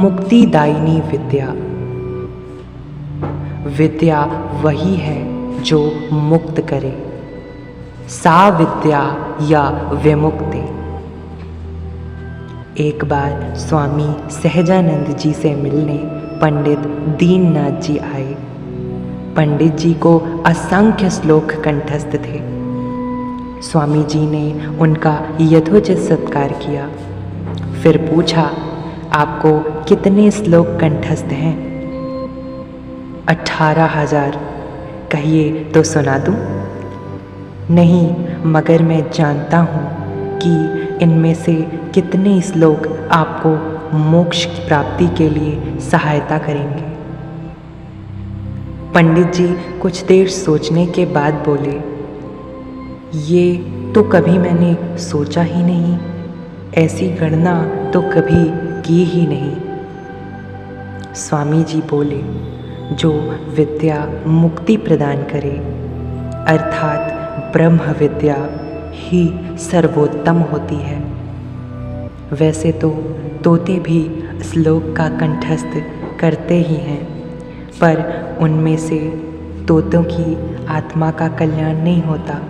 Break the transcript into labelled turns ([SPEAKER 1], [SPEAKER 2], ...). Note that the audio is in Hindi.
[SPEAKER 1] मुक्तिदायिनी विद्या। विद्या वही है जो मुक्त करे। सा विद्या या विमुक्ति। एक बार स्वामी सहजानंद जी से मिलने पंडित दीननाथ जी आए। पंडित जी को असंख्य श्लोक कंठस्थ थे। स्वामी जी ने उनका यथोचित सत्कार किया। फिर पूछा आपको कितने श्लोक कंठस्थ हैं? अठारह हज़ार। कहिए तो सुना दूँ। नहीं, मगर मैं जानता हूँ कि इनमें से कितने श्लोक आपको मोक्ष की प्राप्ति के लिए सहायता करेंगे। पंडित जी कुछ देर सोचने के बाद बोले, ये तो कभी मैंने सोचा ही नहीं। ऐसी गणना तो कभी की ही नहीं। स्वामी जी बोले, जो विद्या मुक्ति प्रदान करे, अर्थात ब्रह्म विद्या ही सर्वोत्तम होती है। वैसे तो तोते भी श्लोक का कंठस्थ करते ही हैं, पर उनमें से तोतों की आत्मा का कल्याण नहीं होता।